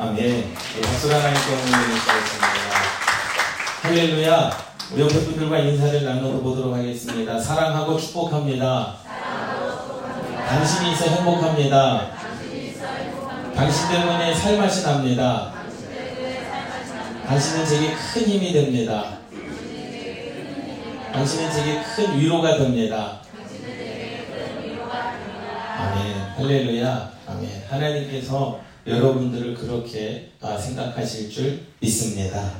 아멘. 박수를 하나님께 올리겠습니다. 할렐루야. 우리 옆에 분들과 인사를 나눠 보도록 하겠습니다. 사랑하고 축복합니다. 당신이 있어 행복합니다. 당신 때문에 살맛이 납니다. 당신은 제게 큰 힘이 됩니다. 당신은 제게 큰 위로가 됩니다. 아멘. 할렐루야. 아멘. 하나님께서 여러분들을 그렇게 아, 생각하실 줄 믿습니다.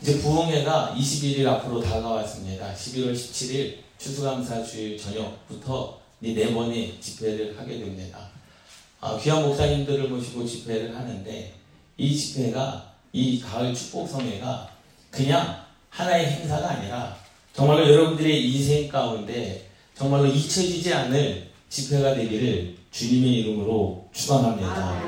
이제 부흥회가 21일 앞으로 다가왔습니다. 11월 17일 추수감사 주일 저녁부터 네 번의 집회를 하게 됩니다. 아, 귀한 목사님들을 모시고 집회를 하는데 이 집회가 이 가을 축복성회가 그냥 하나의 행사가 아니라 정말로 여러분들의 인생 가운데 정말로 잊혀지지 않을 집회가 되기를 주님의 이름으로 축원합니다.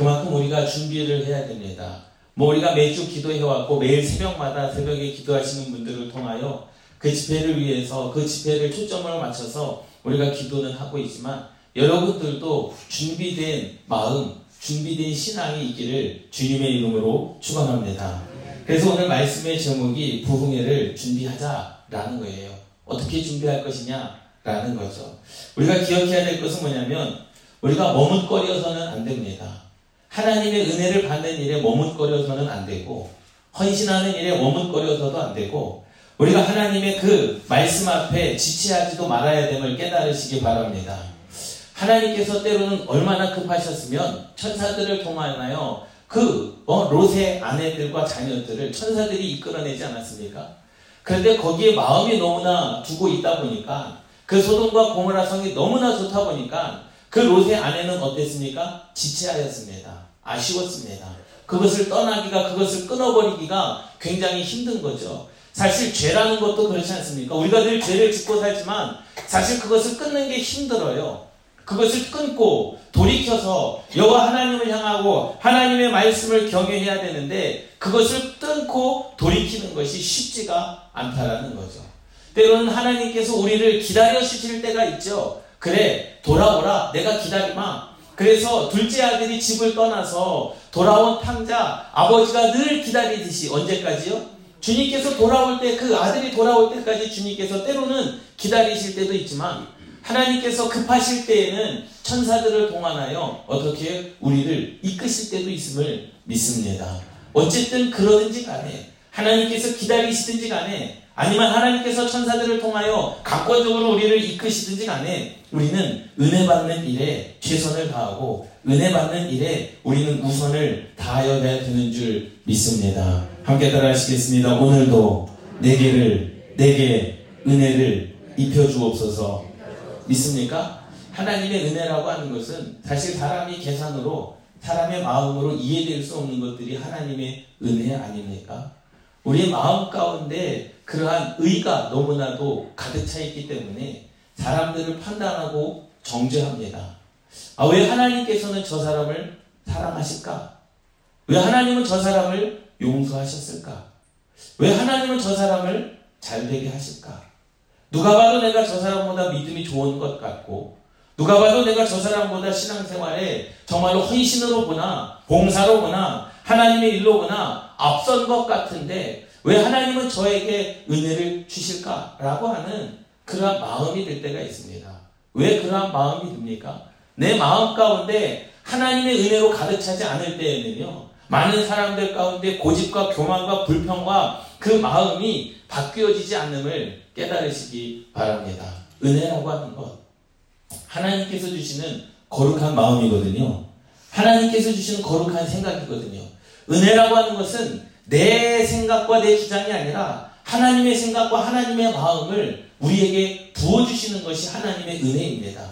그만큼 우리가 준비를 해야 됩니다. 뭐 우리가 매주 기도해왔고 매일 새벽마다 새벽에 기도하시는 분들을 통하여 그 집회를 위해서 그 집회를 초점을 맞춰서 우리가 기도는 하고 있지만 여러분들도 준비된 마음, 준비된 신앙이 있기를 주님의 이름으로 축원합니다. 그래서 오늘 말씀의 제목이 부흥회를 준비하자라는 거예요. 어떻게 준비할 것이냐라는 거죠. 우리가 기억해야 될 것은 뭐냐면 우리가 머뭇거려서는 안 됩니다. 하나님의 은혜를 받는 일에 머뭇거려서는 안 되고 헌신하는 일에 머뭇거려서도 안 되고 우리가 하나님의 그 말씀 앞에 지체하지도 말아야 됨을 깨달으시기 바랍니다. 하나님께서 때로는 얼마나 급하셨으면 천사들을 통하여 그 어, 롯의 아내들과 자녀들을 천사들이 이끌어내지 않았습니까? 그런데 거기에 마음이 너무나 두고 있다 보니까 그 소돔과 고모라 성이 너무나 좋다 보니까 그 롯의 아내는 어땠습니까? 지체하였습니다. 아쉬웠습니다. 그것을 떠나기가 그것을 끊어버리기가 굉장히 힘든 거죠. 사실 죄라는 것도 그렇지 않습니까? 우리가 늘 죄를 짓고 살지만 사실 그것을 끊는 게 힘들어요. 그것을 끊고 돌이켜서 여호와 하나님을 향하고 하나님의 말씀을 경외해야 되는데 그것을 끊고 돌이키는 것이 쉽지가 않다라는 거죠. 때로는 하나님께서 우리를 기다려 주실 때가 있죠. 그래 돌아오라 내가 기다리마. 그래서 둘째 아들이 집을 떠나서 돌아온 탕자 아버지가 늘 기다리듯이 언제까지요? 주님께서 돌아올 때 그 아들이 돌아올 때까지 주님께서 때로는 기다리실 때도 있지만 하나님께서 급하실 때에는 천사들을 동원하여 어떻게 우리를 이끄실 때도 있음을 믿습니다. 어쨌든 그러든지 간에 하나님께서 기다리시든지 간에 아니면 하나님께서 천사들을 통하여 각권적으로 우리를 이끄시든지 간에 우리는 은혜 받는 일에 최선을 다하고 은혜 받는 일에 우리는 우선을 다하여야 되는 줄 믿습니다. 함께 따라 하시겠습니다. 오늘도 내게를 내게 은혜를 입혀 주옵소서. 믿습니까? 하나님의 은혜라고 하는 것은 사실 사람이 계산으로 사람의 마음으로 이해될 수 없는 것들이 하나님의 은혜 아닙니까? 우리 마음 가운데 그러한 의가 너무나도 가득 차 있기 때문에 사람들을 판단하고 정죄합니다. 아, 왜 하나님께서는 저 사람을 사랑하실까? 왜 하나님은 저 사람을 용서하셨을까? 왜 하나님은 저 사람을 잘 되게 하실까? 누가 봐도 내가 저 사람보다 믿음이 좋은 것 같고, 누가 봐도 내가 저 사람보다 신앙생활에 정말로 헌신으로 보나, 봉사로 보나, 하나님의 일로 보나 앞선 것 같은데, 왜 하나님은 저에게 은혜를 주실까라고 하는 그러한 마음이 들 때가 있습니다. 왜 그러한 마음이 듭니까? 내 마음 가운데 하나님의 은혜로 가득 차지 않을 때에는요, 많은 사람들 가운데 고집과 교만과 불평과 그 마음이 바뀌어지지 않음을 깨달으시기 바랍니다. 은혜라고 하는 것. 하나님께서 주시는 거룩한 마음이거든요. 하나님께서 주시는 거룩한 생각이거든요. 은혜라고 하는 것은 내 생각과 내 주장이 아니라 하나님의 생각과 하나님의 마음을 우리에게 부어주시는 것이 하나님의 은혜입니다.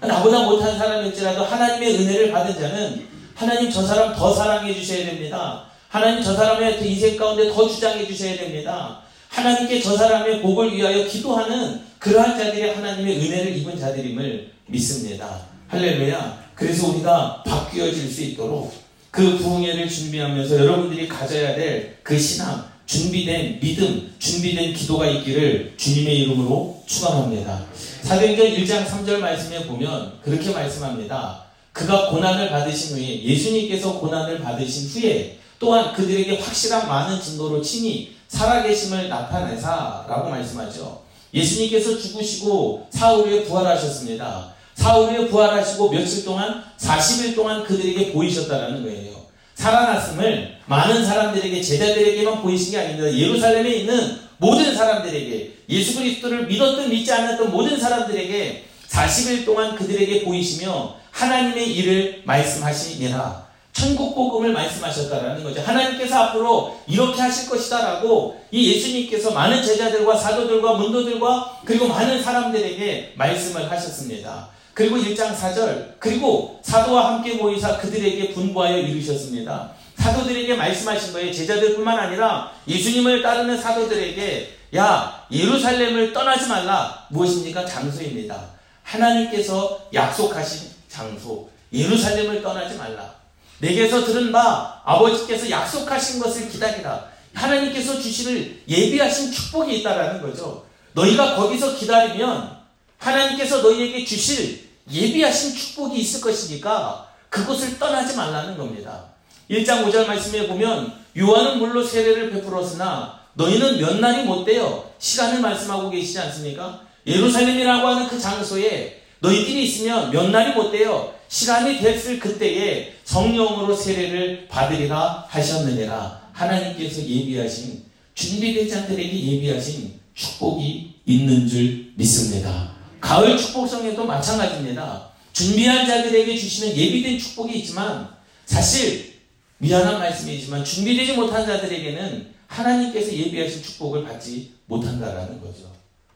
나보다 못한 사람일지라도 하나님의 은혜를 받은 자는 하나님 저 사람 더 사랑해 주셔야 됩니다. 하나님 저 사람의 인생 가운데 더 주장해 주셔야 됩니다. 하나님께 저 사람의 복을 위하여 기도하는 그러한 자들이 하나님의 은혜를 입은 자들임을 믿습니다. 할렐루야. 그래서 우리가 바뀌어질 수 있도록 그 부흥회를 준비하면서 여러분들이 가져야 될 그 신앙, 준비된 믿음, 준비된 기도가 있기를 주님의 이름으로 축원합니다. 사도행전 1장 3절 말씀에 보면 그렇게 말씀합니다. 그가 고난을 받으신 후에 예수님께서 고난을 받으신 후에 또한 그들에게 확실한 많은 증거로 친히 살아계심을 나타내사라고 말씀하죠. 예수님께서 죽으시고 사흘 후에 부활하셨습니다. 후에 부활하시고 며칠 동안 40일 동안 그들에게 보이셨다라는 거예요. 살아났음을 많은 사람들에게 제자들에게만 보이신 게 아닙니다. 예루살렘에 있는 모든 사람들에게 예수 그리스도를 믿었든 믿지 않았던 모든 사람들에게 40일 동안 그들에게 보이시며 하나님의 일을 말씀하시니라. 천국 복음을 말씀하셨다라는 거죠. 하나님께서 앞으로 이렇게 하실 것이다라고 이 예수님께서 많은 제자들과 사도들과 문도들과 그리고 많은 사람들에게 말씀을 하셨습니다. 그리고 1장 4절 그리고 사도와 함께 모이사 그들에게 분부하여 이루셨습니다. 사도들에게 말씀하신 거예요. 제자들뿐만 아니라 예수님을 따르는 사도들에게 야 예루살렘을 떠나지 말라 무엇입니까? 장소입니다. 하나님께서 약속하신 장소 예루살렘을 떠나지 말라. 내게서 들은 바 아버지께서 약속하신 것을 기다리라. 하나님께서 주시를 예비하신 축복이 있다라는 거죠. 너희가 거기서 기다리면 하나님께서 너희에게 주실 예비하신 축복이 있을 것이니까 그곳을 떠나지 말라는 겁니다. 1장 5절 말씀에 보면 요한은 물로 세례를 베풀었으나 너희는 몇 날이 못 되어 시간을 말씀하고 계시지 않습니까? 예루살렘이라고 하는 그 장소에 너희들이 있으면 몇 날이 못 되어 시간이 됐을 그때에 성령으로 세례를 받으리라 하셨느니라 하나님께서 예비하신 준비된 자들에게 예비하신 축복이 있는 줄 믿습니다. 가을 축복성에도 마찬가지입니다. 준비한 자들에게 주시는 예비된 축복이 있지만 사실 미안한 말씀이지만 준비되지 못한 자들에게는 하나님께서 예비하신 축복을 받지 못한다라는 거죠.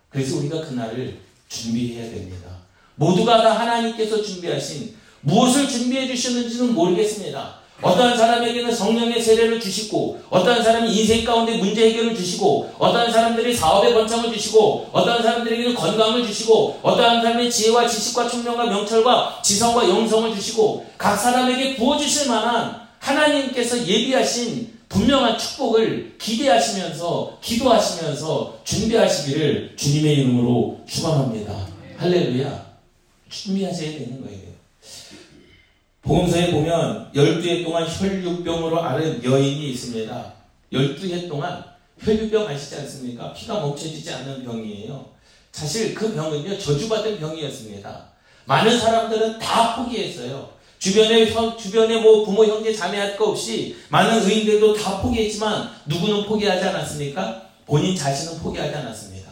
그래서 우리가 그날을 준비해야 됩니다. 모두가 다 하나님께서 준비하신 무엇을 준비해 주셨는지는 모르겠습니다. 어떠한 사람에게는 성령의 세례를 주시고, 어떠한 사람이 인생 가운데 문제 해결을 주시고, 어떠한 사람들이 사업의 번창을 주시고, 어떠한 사람들에게는 건강을 주시고, 어떠한 사람의 지혜와 지식과 총명과 명철과 지성과 영성을 주시고, 각 사람에게 부어주실 만한 하나님께서 예비하신 분명한 축복을 기대하시면서, 기도하시면서 준비하시기를 주님의 이름으로 축원합니다. 할렐루야. 준비하셔야 되는 거예요. 복음서에 보면 12해 동안 혈육병으로 앓은 여인이 있습니다. 12해 동안 혈육병 아시지 않습니까? 피가 멈춰지지 않는 병이에요. 사실 그 병은요, 저주받은 병이었습니다. 많은 사람들은 다 포기했어요. 주변에, 주변에 뭐 부모, 형제, 자매 할 거 없이 많은 의인들도 다 포기했지만 누구는 포기하지 않았습니까? 본인 자신은 포기하지 않았습니다.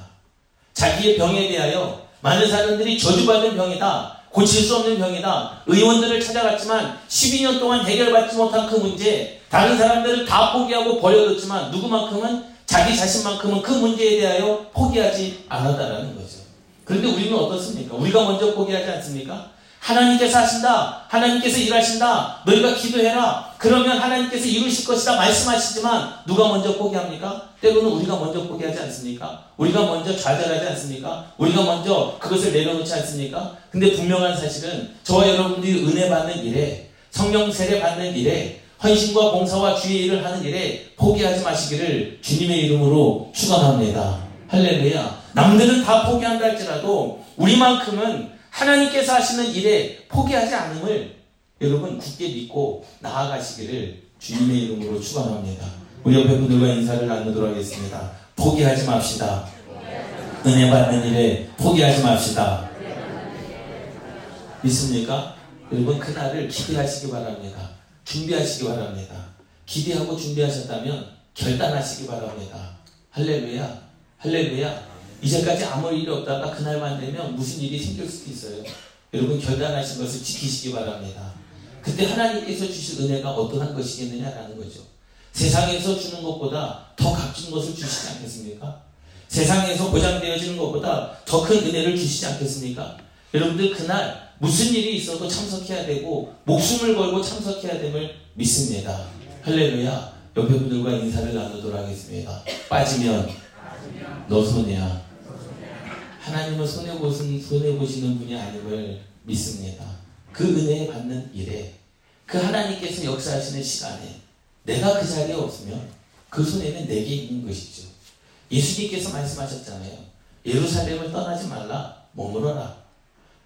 자기의 병에 대하여 많은 사람들이 저주받은 병이다. 고칠 수 없는 병이다. 의원들을 찾아갔지만 12년 동안 해결받지 못한 그 문제, 다른 사람들은 다 포기하고 버려뒀지만 누구만큼은 자기 자신만큼은 그 문제에 대하여 포기하지 않았다라는 거죠. 그런데 우리는 어떻습니까? 우리가 먼저 포기하지 않습니까? 하나님께서 하신다. 하나님께서 일하신다. 너희가 기도해라. 그러면 하나님께서 이루실 것이다. 말씀하시지만 누가 먼저 포기합니까? 때로는 우리가 먼저 포기하지 않습니까? 우리가 먼저 좌절하지 않습니까? 우리가 먼저 그것을 내려놓지 않습니까? 근데 분명한 사실은 저와 여러분들이 은혜 받는 일에 성령 세례 받는 일에 헌신과 봉사와 주의 일을 하는 일에 포기하지 마시기를 주님의 이름으로 축원합니다. 할렐루야. 남들은 다 포기한다 할지라도 우리만큼은 하나님께서 하시는 일에 포기하지 않음을 여러분 굳게 믿고 나아가시기를 주님의 이름으로 축원합니다. 우리 옆에 분들과 인사를 나누도록 하겠습니다. 포기하지 맙시다. 은혜 받는 일에 포기하지 맙시다. 믿습니까? 여러분 그날을 기대하시기 바랍니다. 준비하시기 바랍니다. 기대하고 준비하셨다면 결단하시기 바랍니다. 할렐루야. 할렐루야. 이제까지 아무 일이 없다가 그날만 되면 무슨 일이 생길 수도 있어요. 여러분 결단하신 것을 지키시기 바랍니다. 그때 하나님께서 주실 은혜가 어떠한 것이겠느냐라는 거죠. 세상에서 주는 것보다 더 값진 것을 주시지 않겠습니까? 세상에서 보장되어지는 것보다 더 큰 은혜를 주시지 않겠습니까? 여러분들 그날 무슨 일이 있어도 참석해야 되고 목숨을 걸고 참석해야 됨을 믿습니다. 할렐루야. 옆에 분들과 인사를 나누도록 하겠습니다. 빠지면 너 손해야. 하나님은 손해 보신, 손해 보시는 분이 아님을 믿습니다. 그 은혜 받는 일에 그 하나님께서 역사하시는 시간에 내가 그 자리에 없으면 그 손해는 내게 있는 것이죠. 예수님께서 말씀하셨잖아요. 예루살렘을 떠나지 말라. 머물어라.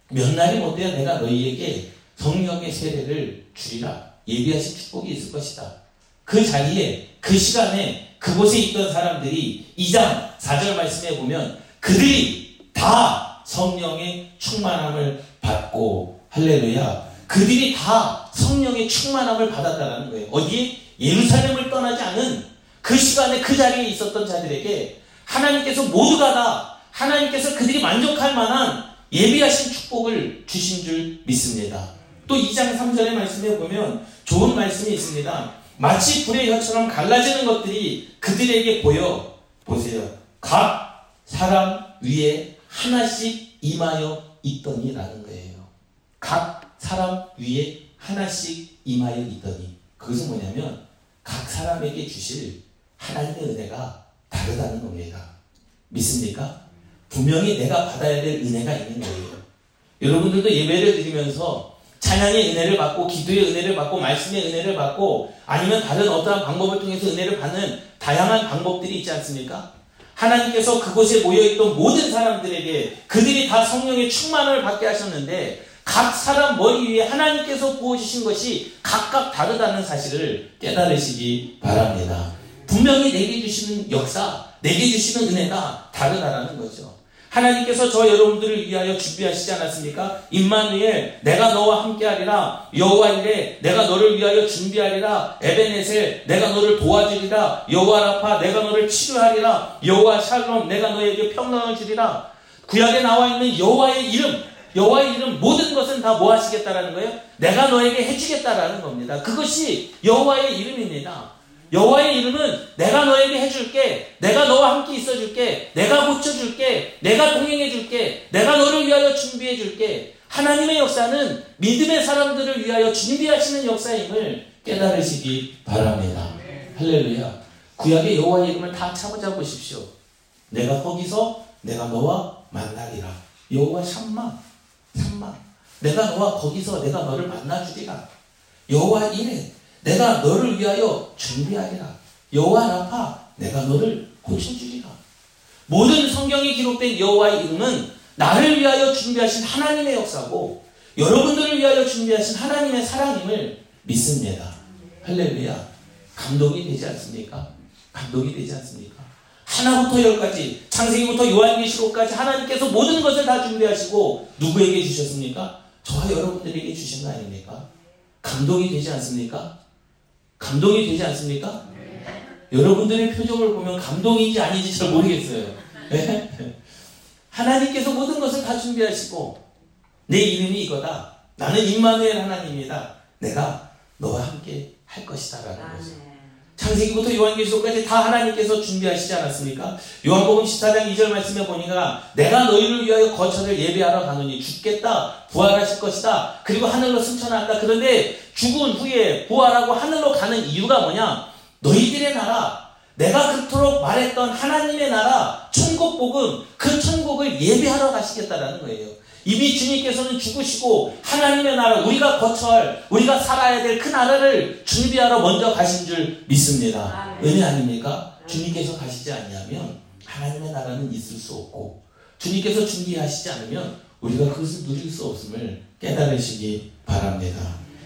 몇 날이 못 돼야 내가 너희에게 성령의 세례를 주리라 예비하신 축복이 있을 것이다. 그 자리에 그 시간에 그곳에 있던 사람들이 2장 4절 말씀에 보면 그들이 다 성령의 충만함을 받고 할렐루야 그들이 다 성령의 충만함을 받았다는 거예요. 어디에? 예루살렘을 떠나지 않은 그 시간에 그 자리에 있었던 자들에게 하나님께서 모두가 다 하나님께서 그들이 만족할 만한 예비하신 축복을 주신 줄 믿습니다. 또 2장 3절의 말씀에 보면 좋은 말씀이 있습니다. 마치 불의 혀처럼 갈라지는 것들이 그들에게 보여 보세요. 각 사람 위에 하나씩 임하여 있더니라는 거예요. 각 사람 위에 하나씩 임하여 있더니 그것은 뭐냐면 각 사람에게 주실 하나님의 은혜가 다르다는 겁니다. 믿습니까? 분명히 내가 받아야 될 은혜가 있는 거예요. 여러분들도 예배를 드리면서 찬양의 은혜를 받고 기도의 은혜를 받고 말씀의 은혜를 받고 아니면 다른 어떠한 방법을 통해서 은혜를 받는 다양한 방법들이 있지 않습니까? 하나님께서 그곳에 모여있던 모든 사람들에게 그들이 다 성령의 충만을 받게 하셨는데 각 사람 머리 위에 하나님께서 부어주신 것이 각각 다르다는 사실을 깨달으시기 바랍니다. 분명히 내게 주시는 역사, 내게 주시는 은혜가 다르다라는 거죠. 하나님께서 저 여러분들을 위하여 준비하시지 않았습니까? 임마누엘 내가 너와 함께하리라 여호와 이래 내가 너를 위하여 준비하리라 에베네셀 내가 너를 도와주리라 여호와 라파 내가 너를 치료하리라 여호와 샬롬 내가 너에게 평강을 주리라 구약에 나와 있는 여호와의 이름 여호와의 이름 모든 것은 다 뭐 하시겠다라는 거예요? 내가 너에게 해주겠다라는 겁니다. 그것이 여호와의 이름입니다. 여호와의 이름은 내가 너에게 해줄게, 내가 너와 함께 있어줄게, 내가 고쳐줄게, 내가 동행해줄게, 내가 너를 위하여 준비해줄게. 하나님의 역사는 믿음의 사람들을 위하여 준비하시는 역사임을 깨달으시기 바랍니다. 할렐루야. 구약의 여호와의 이름을 다 찾아보자 보십시오. 내가 거기서 내가 너와 만나리라. 여호와 샴마, 샴마. 내가 너와 거기서 내가 너를 만나주리라. 여호와 이래. 내가 너를 위하여 준비하리라. 여호와 라파 내가 너를 고쳐주리라. 모든 성경에 기록된 여호와의 이름은 나를 위하여 준비하신 하나님의 역사고 여러분들을 위하여 준비하신 하나님의 사랑임을 믿습니다. 할렐루야. 감동이 되지 않습니까? 감동이 되지 않습니까? 하나부터 열까지 창세기부터 요한계시록까지 하나님께서 모든 것을 다 준비하시고 누구에게 주셨습니까? 저와 여러분들에게 주신 거 아닙니까? 감동이 되지 않습니까? 감동이 되지 않습니까? 네. 여러분들의 표정을 보면 감동인지 아닌지 잘 모르겠어요. 네? 하나님께서 모든 것을 다 준비하시고 내 이름이 이거다. 나는 임마누엘 하나님이다. 내가 너와 함께 할 것이다라는 아, 거죠. 네. 창세기부터 요한계시록까지 다 하나님께서 준비하시지 않았습니까? 요한복음 14장 2절 말씀에 보니까 내가 너희를 위하여 거처를 예배하러 가노니 죽겠다 부활하실 것이다 그리고 하늘로 승천한다 그런데 죽은 후에 부활하고 하늘로 가는 이유가 뭐냐 너희들의 나라 내가 그토록 말했던 하나님의 나라 천국 복음 그 천국을 예배하러 가시겠다라는 거예요 이미 주님께서는 죽으시고 하나님의 나라 우리가 거처할 우리가 살아야 될 그 나라를 준비하러 먼저 가신 줄 믿습니다. 아, 네. 은혜 아닙니까? 주님께서 가시지 않냐면 하나님의 나라는 있을 수 없고 주님께서 준비하시지 않으면 우리가 그것을 누릴 수 없음을 깨달으시기 바랍니다.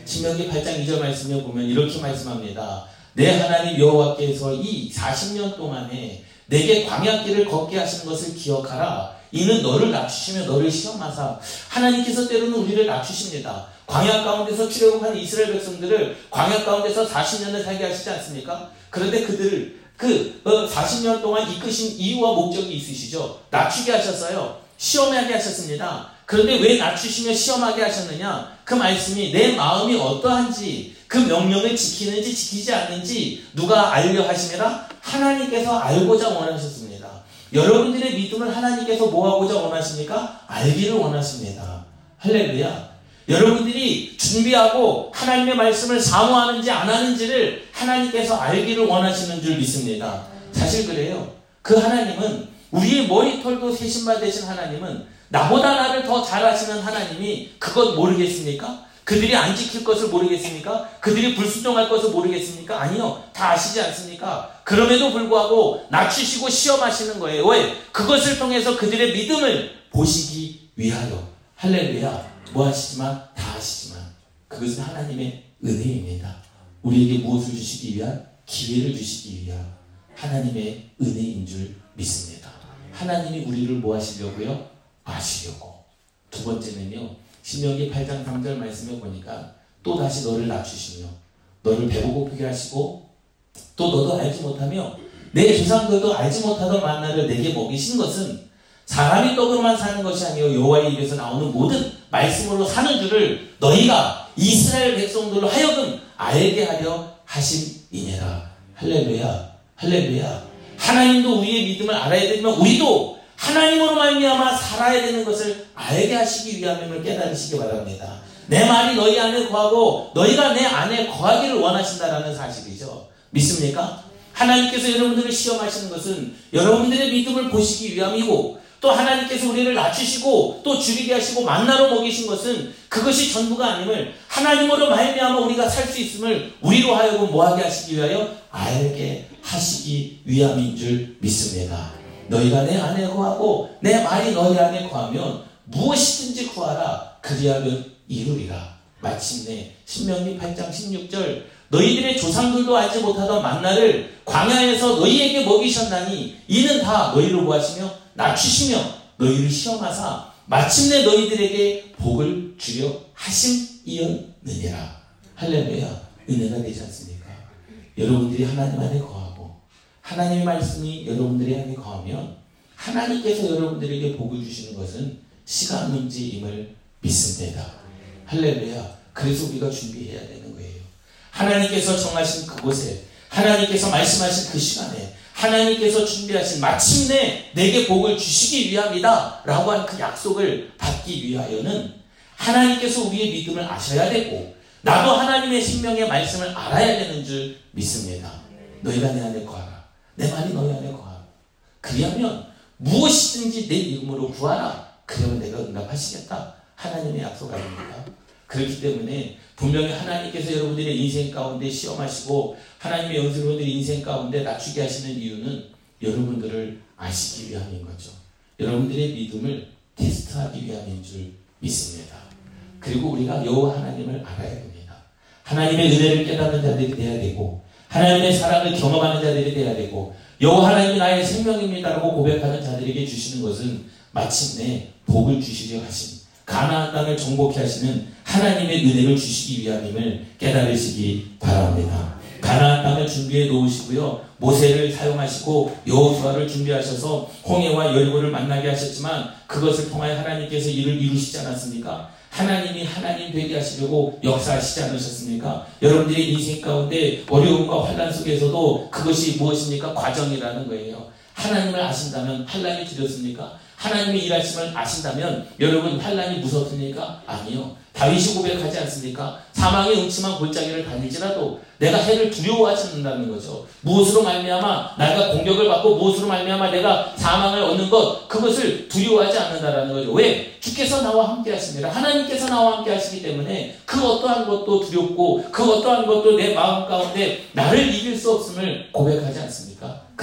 신명기 8장 2절 말씀에 보면 이렇게 말씀합니다. 내 하나님 여호와께서 이 40년 동안에 내게 광야길을 걷게 하시는 것을 기억하라. 이는 너를 낮추시며 너를 시험하사 하나님께서 때로는 우리를 낮추십니다. 광야 가운데서 출애굽한 이스라엘 백성들을 광야 가운데서 40년을 살게 하시지 않습니까? 그런데 그들을 그 40년 어, 동안 이끄신 이유와 목적이 있으시죠. 낮추게 하셨어요. 시험하게 하셨습니다. 그런데 왜 낮추시며 시험하게 하셨느냐? 그 말씀이 내 마음이 어떠한지 그 명령을 지키는지 지키지 않는지 누가 알려 하시니라 하나님께서 알고자 원하셨습니다. 여러분들의 믿음을 하나님께서 뭐하고자 원하십니까? 알기를 원하십니다. 할렐루야. 여러분들이 준비하고 하나님의 말씀을 사모하는지 안 하는지를 하나님께서 알기를 원하시는 줄 믿습니다. 사실 그래요. 그 하나님은 우리의 머리털도 세신바 되신 하나님은 나보다 나를 더 잘하시는 하나님이 그것 모르겠습니까? 그들이 안 지킬 것을 모르겠습니까? 그들이 불순종할 것을 모르겠습니까? 아니요. 다 아시지 않습니까? 그럼에도 불구하고 낮추시고 시험하시는 거예요. 왜? 그것을 통해서 그들의 믿음을 보시기 위하여. 할렐루야. 뭐 하시지만 다 하시지만 그것은 하나님의 은혜입니다. 우리에게 무엇을 주시기 위한 기회를 주시기 위한 하나님의 은혜인 줄 믿습니다. 하나님이 우리를 뭐 하시려고요? 아시려고. 두 번째는요. 신명기 8장 3절 말씀에 보니까 또 다시 너를 낮추시며 너를 배고프게 하시고 또 너도 알지 못하며 내 조상들도 알지 못하던 만나를 내게 먹이신 것은 사람이 떡으로만 사는 것이 아니요 여호와의 입에서 나오는 모든 말씀으로 사는 줄을 너희가 이스라엘 백성들로 하여금 알게 하려 하심이니라 할렐루야 할렐루야 하나님도 우리의 믿음을 알아야 되지만 우리도 하나님으로 말미암아 살아야 되는 것을 알게 하시기 위함임을 깨달으시기 바랍니다. 내 말이 너희 안에 거하고 너희가 내 안에 거하기를 원하신다라는 사실이죠. 믿습니까? 하나님께서 여러분들을 시험하시는 것은 여러분들의 믿음을 보시기 위함이고 또 하나님께서 우리를 낮추시고 또 줄이게 하시고 만나로 먹이신 것은 그것이 전부가 아님을 하나님으로 말미암아 우리가 살 수 있음을 우리로 하여금 뭐하게 하시기 위하여 알게 하시기 위함인 줄 믿습니다. 너희가 내 안에 거하고 내 말이 너희 안에 거하면 무엇이든지 구하라 그리하면 이루리라. 마침내 신명기 8장 16절 너희들의 조상들도 알지 못하던 만나를 광야에서 너희에게 먹이셨나니 이는 다 너희를 구하시며 낮추시며 너희를 시험하사 마침내 너희들에게 복을 주려 하심이었느니라. 할렐루야. 은혜가 되지 않습니까? 여러분들이 하나님 안에 거하고 하나님의 말씀이 여러분들의 안에 거하면 하나님께서 여러분들에게 복을 주시는 것은 시간 문제임을 믿습니다. 할렐루야. 그래서 우리가 준비해야 되는 거예요. 하나님께서 정하신 그곳에 하나님께서 말씀하신 그 시간에 하나님께서 준비하신 마침내 내게 복을 주시기 위함이다 라고 한 그 약속을 받기 위하여는 하나님께서 우리의 믿음을 아셔야 되고 나도 하나님의 생명의 말씀을 알아야 되는 줄 믿습니다. 너희가 내 안에 거하라. 내 말이 너희 안에 거하라. 그리하면 무엇이든지 내 이름으로 구하라. 그러면 내가 응답하시겠다. 하나님의 약속 아닙니까? 그렇기 때문에 분명히 하나님께서 여러분들의 인생 가운데 시험하시고 하나님의 영수분들의 인생 가운데 낮추게 하시는 이유는 여러분들을 아시기 위함인 거죠. 여러분들의 믿음을 테스트하기 위함인 줄 믿습니다. 그리고 우리가 여호와 하나님을 알아야 됩니다. 하나님의 은혜를 깨닫는 자들이 되어야 되고 하나님의 사랑을 경험하는 자들이 되어야 되고 여호와 하나님이 나의 생명입니다라고 고백하는 자들에게 주시는 것은 마침내 복을 주시려 하신 가나안 땅을 정복케 하시는 하나님의 은혜를 주시기 위함임을 깨달으시기 바랍니다. 가나안 땅을 준비해 놓으시고요. 모세를 사용하시고 여호수아를 준비하셔서 홍해와 열고를 만나게 하셨지만 그것을 통하여 하나님께서 일을 이루시지 않았습니까? 하나님이 하나님 되게 하시려고 역사하시지 않으셨습니까? 여러분들의 인생 가운데 어려움과 환란 속에서도 그것이 무엇입니까? 과정이라는 거예요. 하나님을 아신다면 환란이 두렵습니까? 하나님의 일하심을 아신다면 여러분 환란이 무섭습니까? 아니요. 다윗이 고백하지 않습니까? 사망의 음침한 골짜기를 다닐지라도 내가 해를 두려워하지 않는다는 거죠. 무엇으로 말미암아 내가 공격을 받고 무엇으로 말미암아 내가 사망을 얻는 것 그것을 두려워하지 않는다라는 거죠. 왜? 주께서 나와 함께 하십니다. 하나님께서 나와 함께 하시기 때문에 그 어떠한 것도 두렵고 그 어떠한 것도 내 마음 가운데 나를 이길 수 없음을 고백하지 않습니까?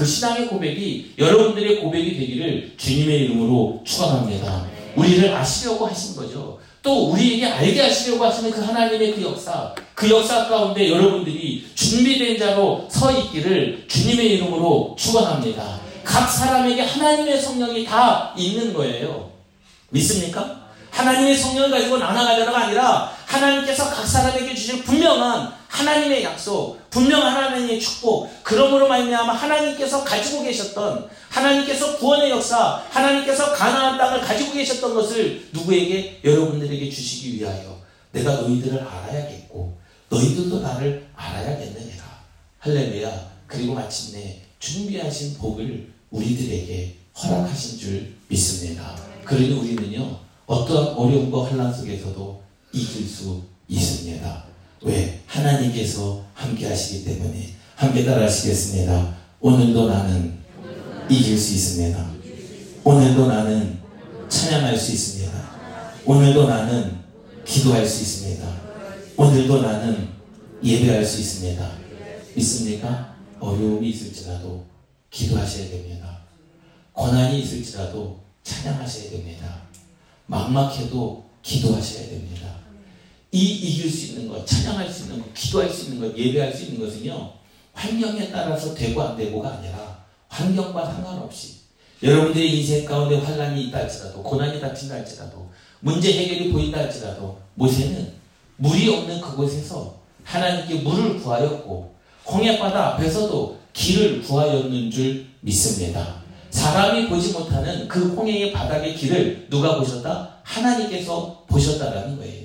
그 신앙의 고백이 여러분들의 고백이 되기를 주님의 이름으로 축원합니다. 우리를 아시려고 하신 거죠. 또 우리에게 알게 하시려고 하시는 그 하나님의 그 역사, 그 역사 가운데 여러분들이 준비된 자로 서 있기를 주님의 이름으로 축원합니다. 각 사람에게 하나님의 성령이 다 있는 거예요. 믿습니까? 하나님의 성령을 가지고 나눠가려가 아니라 하나님께서 각 사람에게 주실 분명한 하나님의 약속, 분명한 하나님의 축복, 그러므로 말미암아 하나님께서 가지고 계셨던 하나님께서 구원의 역사, 하나님께서 가나안 땅을 가지고 계셨던 것을 누구에게 여러분들에게 주시기 위하여 내가 너희들을 알아야겠고 너희들도 나를 알아야겠느니라. 할렐루야. 그리고 마침내 준비하신 복을 우리들에게 허락하신 줄 믿습니다. 그러니 우리는요 어떠한 어려움과 환란 속에서도 이길 수 있습니다. 왜? 하나님께서 함께 하시기 때문에 함께 따라 하시겠습니다. 오늘도 나는 이길 수 있습니다. 오늘도 나는 찬양할 수 있습니다. 오늘도 나는 기도할 수 있습니다. 오늘도 나는 예배할 수 있습니다. 믿습니까? 어려움이 있을지라도 기도하셔야 됩니다. 고난이 있을지라도 찬양하셔야 됩니다. 막막해도 기도하셔야 됩니다. 이 이길 수 있는 것, 찬양할 수 있는 것, 기도할 수 있는 것, 예배할 수 있는 것은요. 환경에 따라서 되고 안 되고가 아니라 환경과 상관없이 여러분들의 인생 가운데 환란이 있다 할지라도 고난이 닥친다 할지라도 문제 해결이 보인다 할지라도 모세는 물이 없는 그곳에서 하나님께 물을 구하였고 홍해바다 앞에서도 길을 구하였는 줄 믿습니다. 사람이 보지 못하는 그 홍해의 바닥의 길을 누가 보셨다? 하나님께서 보셨다라는 거예요.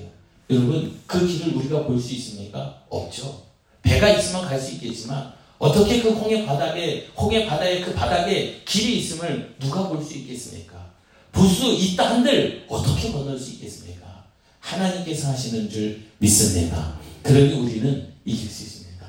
여러분 그 길을 우리가 볼 수 있습니까? 없죠. 배가 있으면 갈 수 있겠지만 어떻게 그 홍해 바닥에 홍해 바다의 그 바닥에 길이 있음을 누가 볼 수 있겠습니까? 볼 수 있다 한들 어떻게 건널 수 있겠습니까? 하나님께서 하시는 줄 믿습니다. 그러니 우리는 이길 수 있습니다.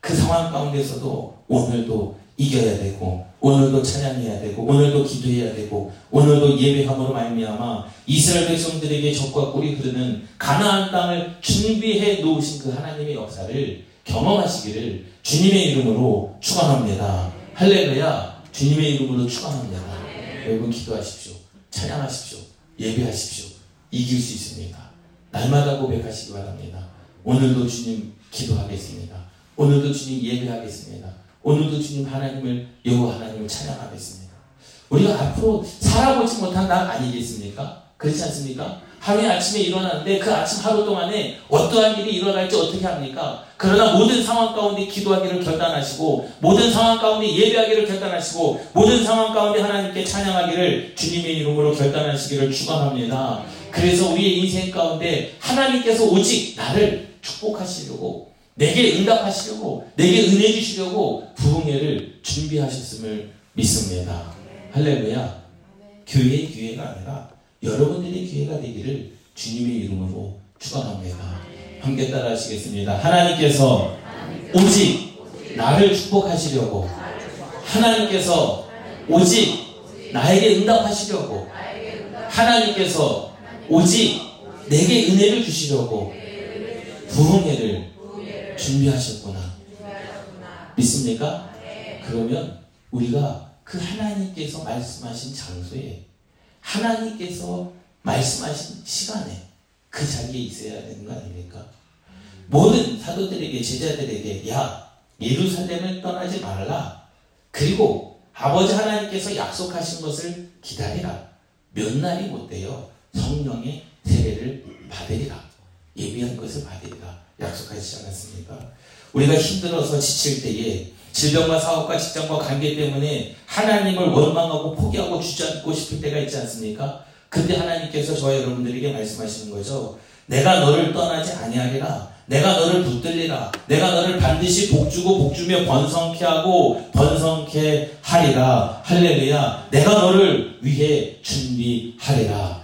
그 상황 가운데서도 오늘도 이겨야 되고 오늘도 찬양해야 되고 오늘도 기도해야 되고 오늘도 예배함으로 말미암아 이스라엘 백성들에게 적과 꿀이 흐르는 가나안 땅을 준비해 놓으신 그 하나님의 역사를 경험하시기를 주님의 이름으로 축원합니다. 할렐루야. 주님의 이름으로 축원합니다. 여러분 기도하십시오. 찬양하십시오. 예배하십시오. 이길 수 있습니다. 날마다 고백하시기 바랍니다. 오늘도 주님 기도하겠습니다. 오늘도 주님 예배하겠습니다. 오늘도 주님 하나님을 여호와 하나님을 찬양하겠습니다. 우리가 앞으로 살아보지 못한 날 아니겠습니까? 그렇지 않습니까? 하루에 아침에 일어나는데 그 아침 하루 동안에 어떠한 일이 일어날지 어떻게 합니까? 그러나 모든 상황 가운데 기도하기를 결단하시고 모든 상황 가운데 예배하기를 결단하시고 모든 상황 가운데 하나님께 찬양하기를 주님의 이름으로 결단하시기를 축원합니다. 그래서 우리의 인생 가운데 하나님께서 오직 나를 축복하시려고 내게 응답하시려고 내게 은혜 주시려고 부흥회를 준비하셨음을 믿습니다. 할렐루야. 교회의 기회가 아니라 여러분들의 기회가 되기를 주님의 이름으로 축원합니다. 함께 따라하시겠습니다. 하나님께서 오직 나를 축복하시려고 하나님께서 오직 나에게 응답하시려고 하나님께서 오직 내게 은혜를 주시려고 부흥회를 준비하셨구나. 믿습니까? 그러면 우리가 그 하나님께서 말씀하신 장소에 하나님께서 말씀하신 시간에 그 자리에 있어야 되는 거 아닙니까? 모든 사도들에게 제자들에게 야 예루살렘을 떠나지 말라. 그리고 아버지 하나님께서 약속하신 것을 기다리라. 몇 날이 못 돼요. 성령의 세례를 받으리라. 예비한 것을 받으리라. 약속하시지 않았습니까? 우리가 힘들어서 지칠 때에 질병과 사업과 직장과 관계 때문에 하나님을 원망하고 포기하고 주저앉고 싶을 때가 있지 않습니까? 그때 하나님께서 저와 여러분들에게 말씀하시는 거죠. 내가 너를 떠나지 아니하리라. 내가 너를 붙들리라. 내가 너를 반드시 복주고 복주며 번성케 하고 번성케 하리라. 할렐루야. 내가 너를 위해 준비하리라.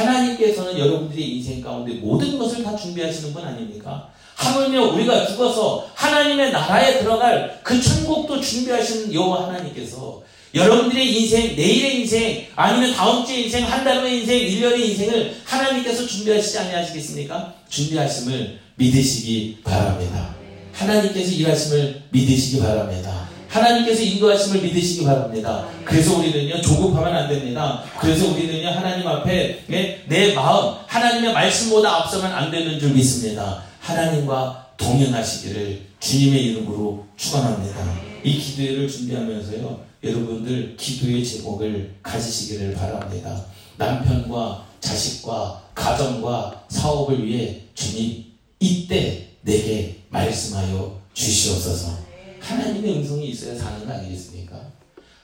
하나님께서는 여러분들의 인생 가운데 모든 것을 다 준비하시는 분 아닙니까? 하물며 우리가 죽어서 하나님의 나라에 들어갈 그 천국도 준비하신 여호와 하나님께서 여러분들의 인생, 내일의 인생, 아니면 다음 주의 인생, 한 달 후의 인생, 1년의 인생을 하나님께서 준비하시지 아니하시겠습니까? 준비하심을 믿으시기 바랍니다. 하나님께서 일하심을 믿으시기 바랍니다. 하나님께서 인도하심을 믿으시기 바랍니다. 그래서 우리는요, 조급하면 안 됩니다. 그래서 우리는요, 하나님 앞에 내, 내 마음, 하나님의 말씀보다 앞서면 안 되는 줄 믿습니다. 하나님과 동행하시기를 주님의 이름으로 축원합니다. 이 기도회를 준비하면서요. 여러분들 기도의 제목을 가지시기를 바랍니다. 남편과 자식과 가정과 사업을 위해 주님 이때 내게 말씀하여 주시옵소서. 하나님의 음성이 있어야 사는 거 아니겠습니까?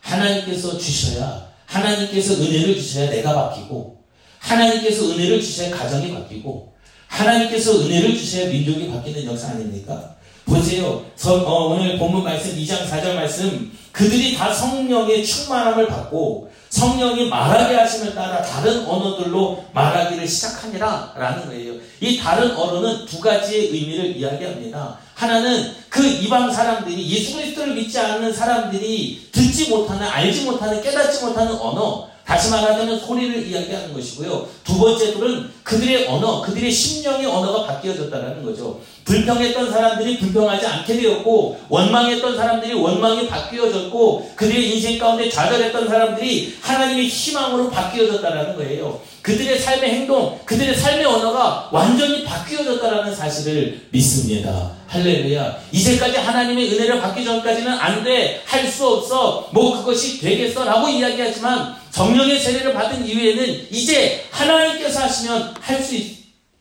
하나님께서 주셔야 하나님께서 은혜를 주셔야 내가 바뀌고 하나님께서 은혜를 주셔야 가정이 바뀌고 하나님께서 은혜를 주셔야 민족이 바뀌는 역사 아닙니까? 보세요. 어, 오늘 본문 말씀 2장 4절 말씀 그들이 다 성령의 충만함을 받고 성령이 말하게 하심을 따라 다른 언어들로 말하기를 시작하니라 라는 거예요. 이 다른 언어는 두 가지의 의미를 이야기합니다. 하나는 그 이방 사람들이 예수 그리스도를 믿지 않는 사람들이 듣지 못하는 알지 못하는 깨닫지 못하는 언어 다시 말하자면 소리를 이야기하는 것이고요. 두 번째 둘은 그들의 언어, 그들의 심령의 언어가 바뀌어졌다는 거죠. 불평했던 사람들이 불평하지 않게 되었고 원망했던 사람들이 원망이 바뀌어졌고 그들의 인생 가운데 좌절했던 사람들이 하나님의 희망으로 바뀌어졌다는 거예요. 그들의 삶의 행동, 그들의 삶의 언어가 완전히 바뀌어졌다는 사실을 믿습니다. 할렐루야. 이제까지 하나님의 은혜를 받기 전까지는 안 돼, 할 수 없어, 뭐 그것이 되겠어 라고 이야기하지만 성령의 세례를 받은 이후에는 이제 하나님께서 하시면 할 수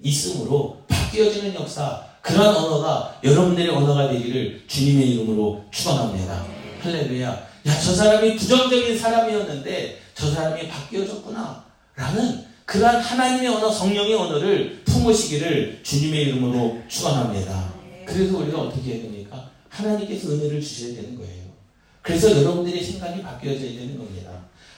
있으므로 바뀌어지는 역사, 그런 언어가 여러분들의 언어가 되기를 주님의 이름으로 축원합니다. 할렐루야. 야, 저 사람이 부정적인 사람이었는데 저 사람이 바뀌어졌구나. 라는 그러한 하나님의 언어, 성령의 언어를 품으시기를 주님의 이름으로 축원합니다. 그래서 우리가 어떻게 해야 됩니까? 하나님께서 은혜를 주셔야 되는 거예요. 그래서 여러분들의 생각이 바뀌어져야 되는 겁니다.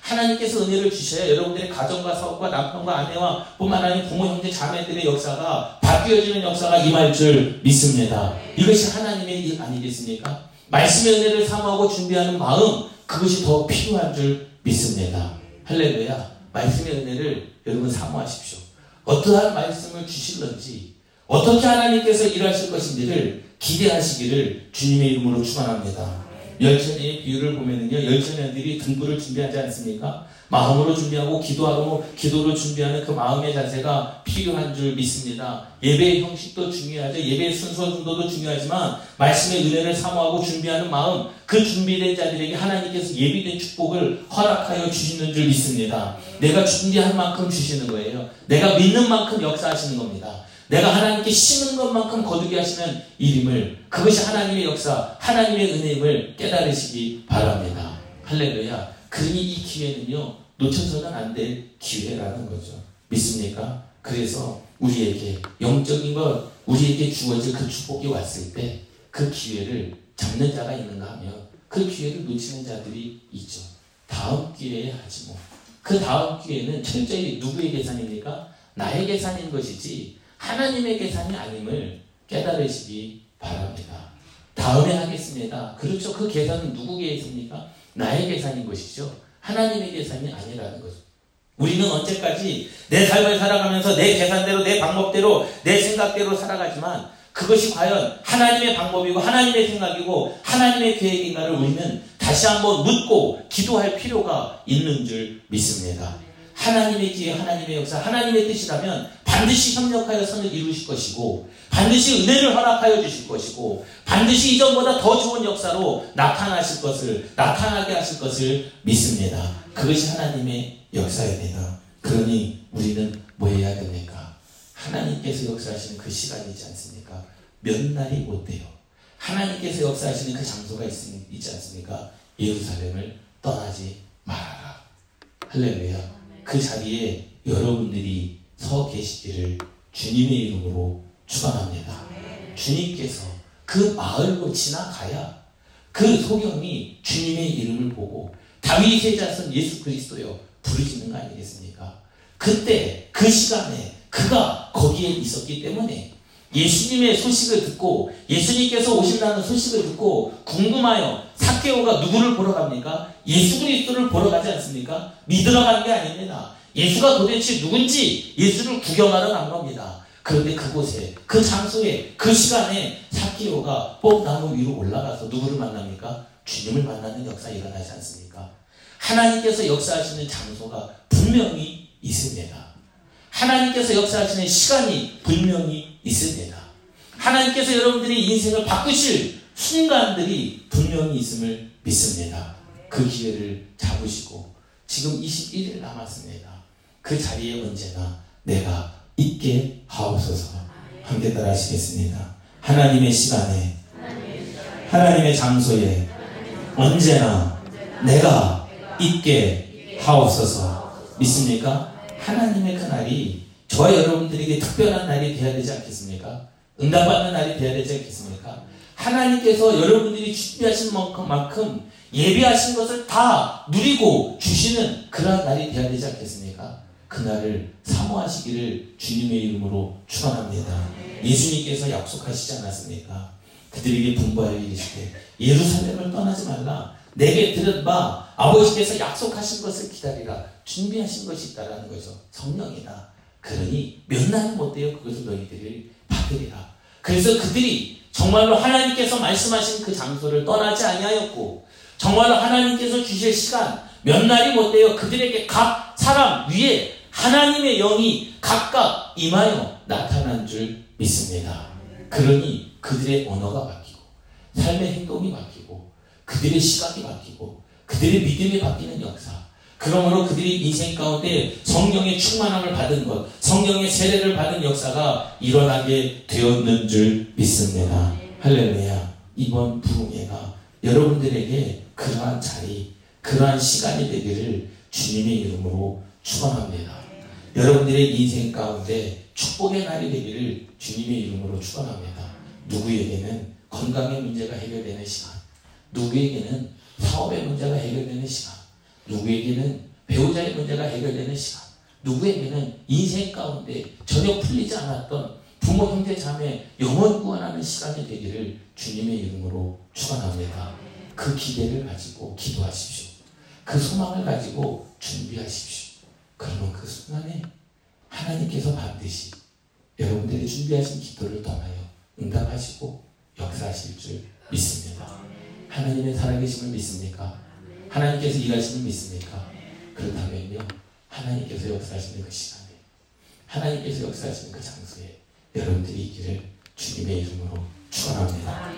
하나님께서 은혜를 주셔야 여러분들의 가정과 사업과 남편과 아내와 뿐만 아니라 부모, 형제, 자매들의 역사가 바뀌어지는 역사가 임할 줄 믿습니다. 이것이 하나님의 일 아니겠습니까? 말씀의 은혜를 사모하고 준비하는 마음, 그것이 더 필요한 줄 믿습니다. 할렐루야. 말씀의 은혜를 여러분 사모하십시오. 어떠한 말씀을 주실런지, 어떻게 하나님께서 일하실 것인지를 기대하시기를 주님의 이름으로 축원합니다. 열천의 비유를 보면은요, 열천년들이 등불을 준비하지 않습니까? 마음으로 준비하고 기도하고 기도로 준비하는 그 마음의 자세가 필요한 줄 믿습니다. 예배의 형식도 중요하죠. 예배의 순서 정도도 중요하지만 말씀의 은혜를 사모하고 준비하는 마음, 그 준비된 자들에게 하나님께서 예비된 축복을 허락하여 주시는 줄 믿습니다. 내가 준비한 만큼 주시는 거예요. 내가 믿는 만큼 역사하시는 겁니다. 내가 하나님께 심은 것만큼 거두게 하시는 일임을 그것이 하나님의 역사, 하나님의 은혜임을 깨달으시기 바랍니다. 할렐루야. 그러니 이 기회는요 놓쳐서는 안 될 기회라는 거죠. 믿습니까? 그래서 우리에게 영적인 것, 우리에게 주어질 그 축복이 왔을 때 그 기회를 잡는 자가 있는가 하면 그 기회를 놓치는 자들이 있죠. 다음 기회에 하지 뭐. 그 다음 기회는 철저히 누구의 계산입니까? 나의 계산인 것이지 하나님의 계산이 아님을 깨달으시기 바랍니다. 다음에 하겠습니다. 그렇죠. 그 계산은 누구 계산입니까? 나의 계산인 것이죠. 하나님의 계산이 아니라는 거죠. 우리는 언제까지 내 삶을 살아가면서 내 계산대로, 내 방법대로, 내 생각대로 살아가지만 그것이 과연 하나님의 방법이고 하나님의 생각이고 하나님의 계획인가를 우리는 다시 한번 묻고 기도할 필요가 있는 줄 믿습니다. 하나님의 기회, 하나님의 역사, 하나님의 뜻이라면 반드시 협력하여 선을 이루실 것이고 반드시 은혜를 허락하여 주실 것이고 반드시 이전보다 더 좋은 역사로 나타나실 것을 나타나게 하실 것을 믿습니다. 그것이 하나님의 역사입니다. 그러니 우리는 뭐 해야 됩니까? 하나님께서 역사하시는 그 시간이 있지 않습니까? 몇 날이 못 돼요. 하나님께서 역사하시는 그 장소가 있, 있지 않습니까? 예루살렘을 떠나지 말아라. 할렐루야. 그 자리에 여러분들이 서 계시기를 주님의 이름으로 축원합니다. 주님께서 그 마을로 지나가야 그 소경이 주님의 이름을 보고 다윗의 자손 예수 그리스도요 부르시는 거 아니겠습니까? 그때 그 시간에 그가 거기에 있었기 때문에 예수님의 소식을 듣고 예수님께서 오신다는 소식을 듣고 궁금하여 사케오가 누구를 보러 갑니까? 예수 그리스도를 보러 가지 않습니까? 믿으러 가는 게 아닙니다. 예수가 도대체 누군지 예수를 구경하러 간 겁니다. 그런데 그곳에 그 장소에 그 시간에 사케오가 뽕나무 위로 올라가서 누구를 만납니까? 주님을 만나는 역사 일어나지 않습니까? 하나님께서 역사하시는 장소가 분명히 있습니다. 하나님께서 역사하시는 시간이 분명히 있습니다. 하나님께서 여러분들의 인생을 바꾸실 순간들이 분명히 있음을 믿습니다. 그 기회를 잡으시고 지금 21일 남았습니다. 그 자리에 언제나 내가 있게 하옵소서 함께 따라 하시겠습니다. 하나님의 시간에 하나님의 장소에 언제나 내가 있게 하옵소서 믿습니까? 하나님의 그날이 저와 여러분들에게 특별한 날이 되어야 되지 않겠습니까? 응답받는 날이 되어야 되지 않겠습니까? 하나님께서 여러분들이 준비하신 만큼 예비하신 것을 다 누리고 주시는 그러한 날이 되어야 되지 않겠습니까? 그날을 사모하시기를 주님의 이름으로 축원합니다. 예수님께서 약속하시지 않았습니까? 그들에게 분부하여 이르시되 예루살렘을 떠나지 말라 내게 들은 바 아버지께서 약속하신 것을 기다리라 준비하신 것이 있다라는 거죠. 성령이다. 그러니 몇 날은 못돼요. 그것을 너희들이 받으리라. 그래서 그들이 정말로 하나님께서 말씀하신 그 장소를 떠나지 아니하였고 정말로 하나님께서 주실 시간 몇 날이 못돼요. 그들에게 각 사람 위에 하나님의 영이 각각 임하여 나타난 줄 믿습니다. 그러니 그들의 언어가 바뀌고 삶의 행동이 바뀌고 그들의 시각이 바뀌고 그들의 믿음이 바뀌는 역사 그러므로 그들이 인생 가운데 성령의 충만함을 받은 것, 성령의 세례를 받은 역사가 일어나게 되었는 줄 믿습니다. 할렐루야. 이번 부흥회가 여러분들에게 그러한 자리, 그러한 시간이 되기를 주님의 이름으로 축원합니다. 여러분들의 인생 가운데 축복의 날이 되기를 주님의 이름으로 축원합니다. 누구에게는 건강의 문제가 해결되는 시간, 누구에게는 사업의 문제가 해결되는 시간, 누구에게는 배우자의 문제가 해결되는 시간, 누구에게는 인생 가운데 전혀 풀리지 않았던 부모, 형제, 자매 영원 구원하는 시간이 되기를 주님의 이름으로 축원합니다. 그 기대를 가지고 기도하십시오. 그 소망을 가지고 준비하십시오. 그러면 그 순간에 하나님께서 반드시 여러분들이 준비하신 기도를 통하여 응답하시고 역사하실 줄 믿습니다. 하나님의 살아계심을 믿습니까? 하나님께서 일하시는 믿습니까? 그렇다면요, 하나님께서 역사하시는 그 시간에, 하나님께서 역사하시는 그 장소에 여러분들이 있기를 주님의 이름으로 축원합니다.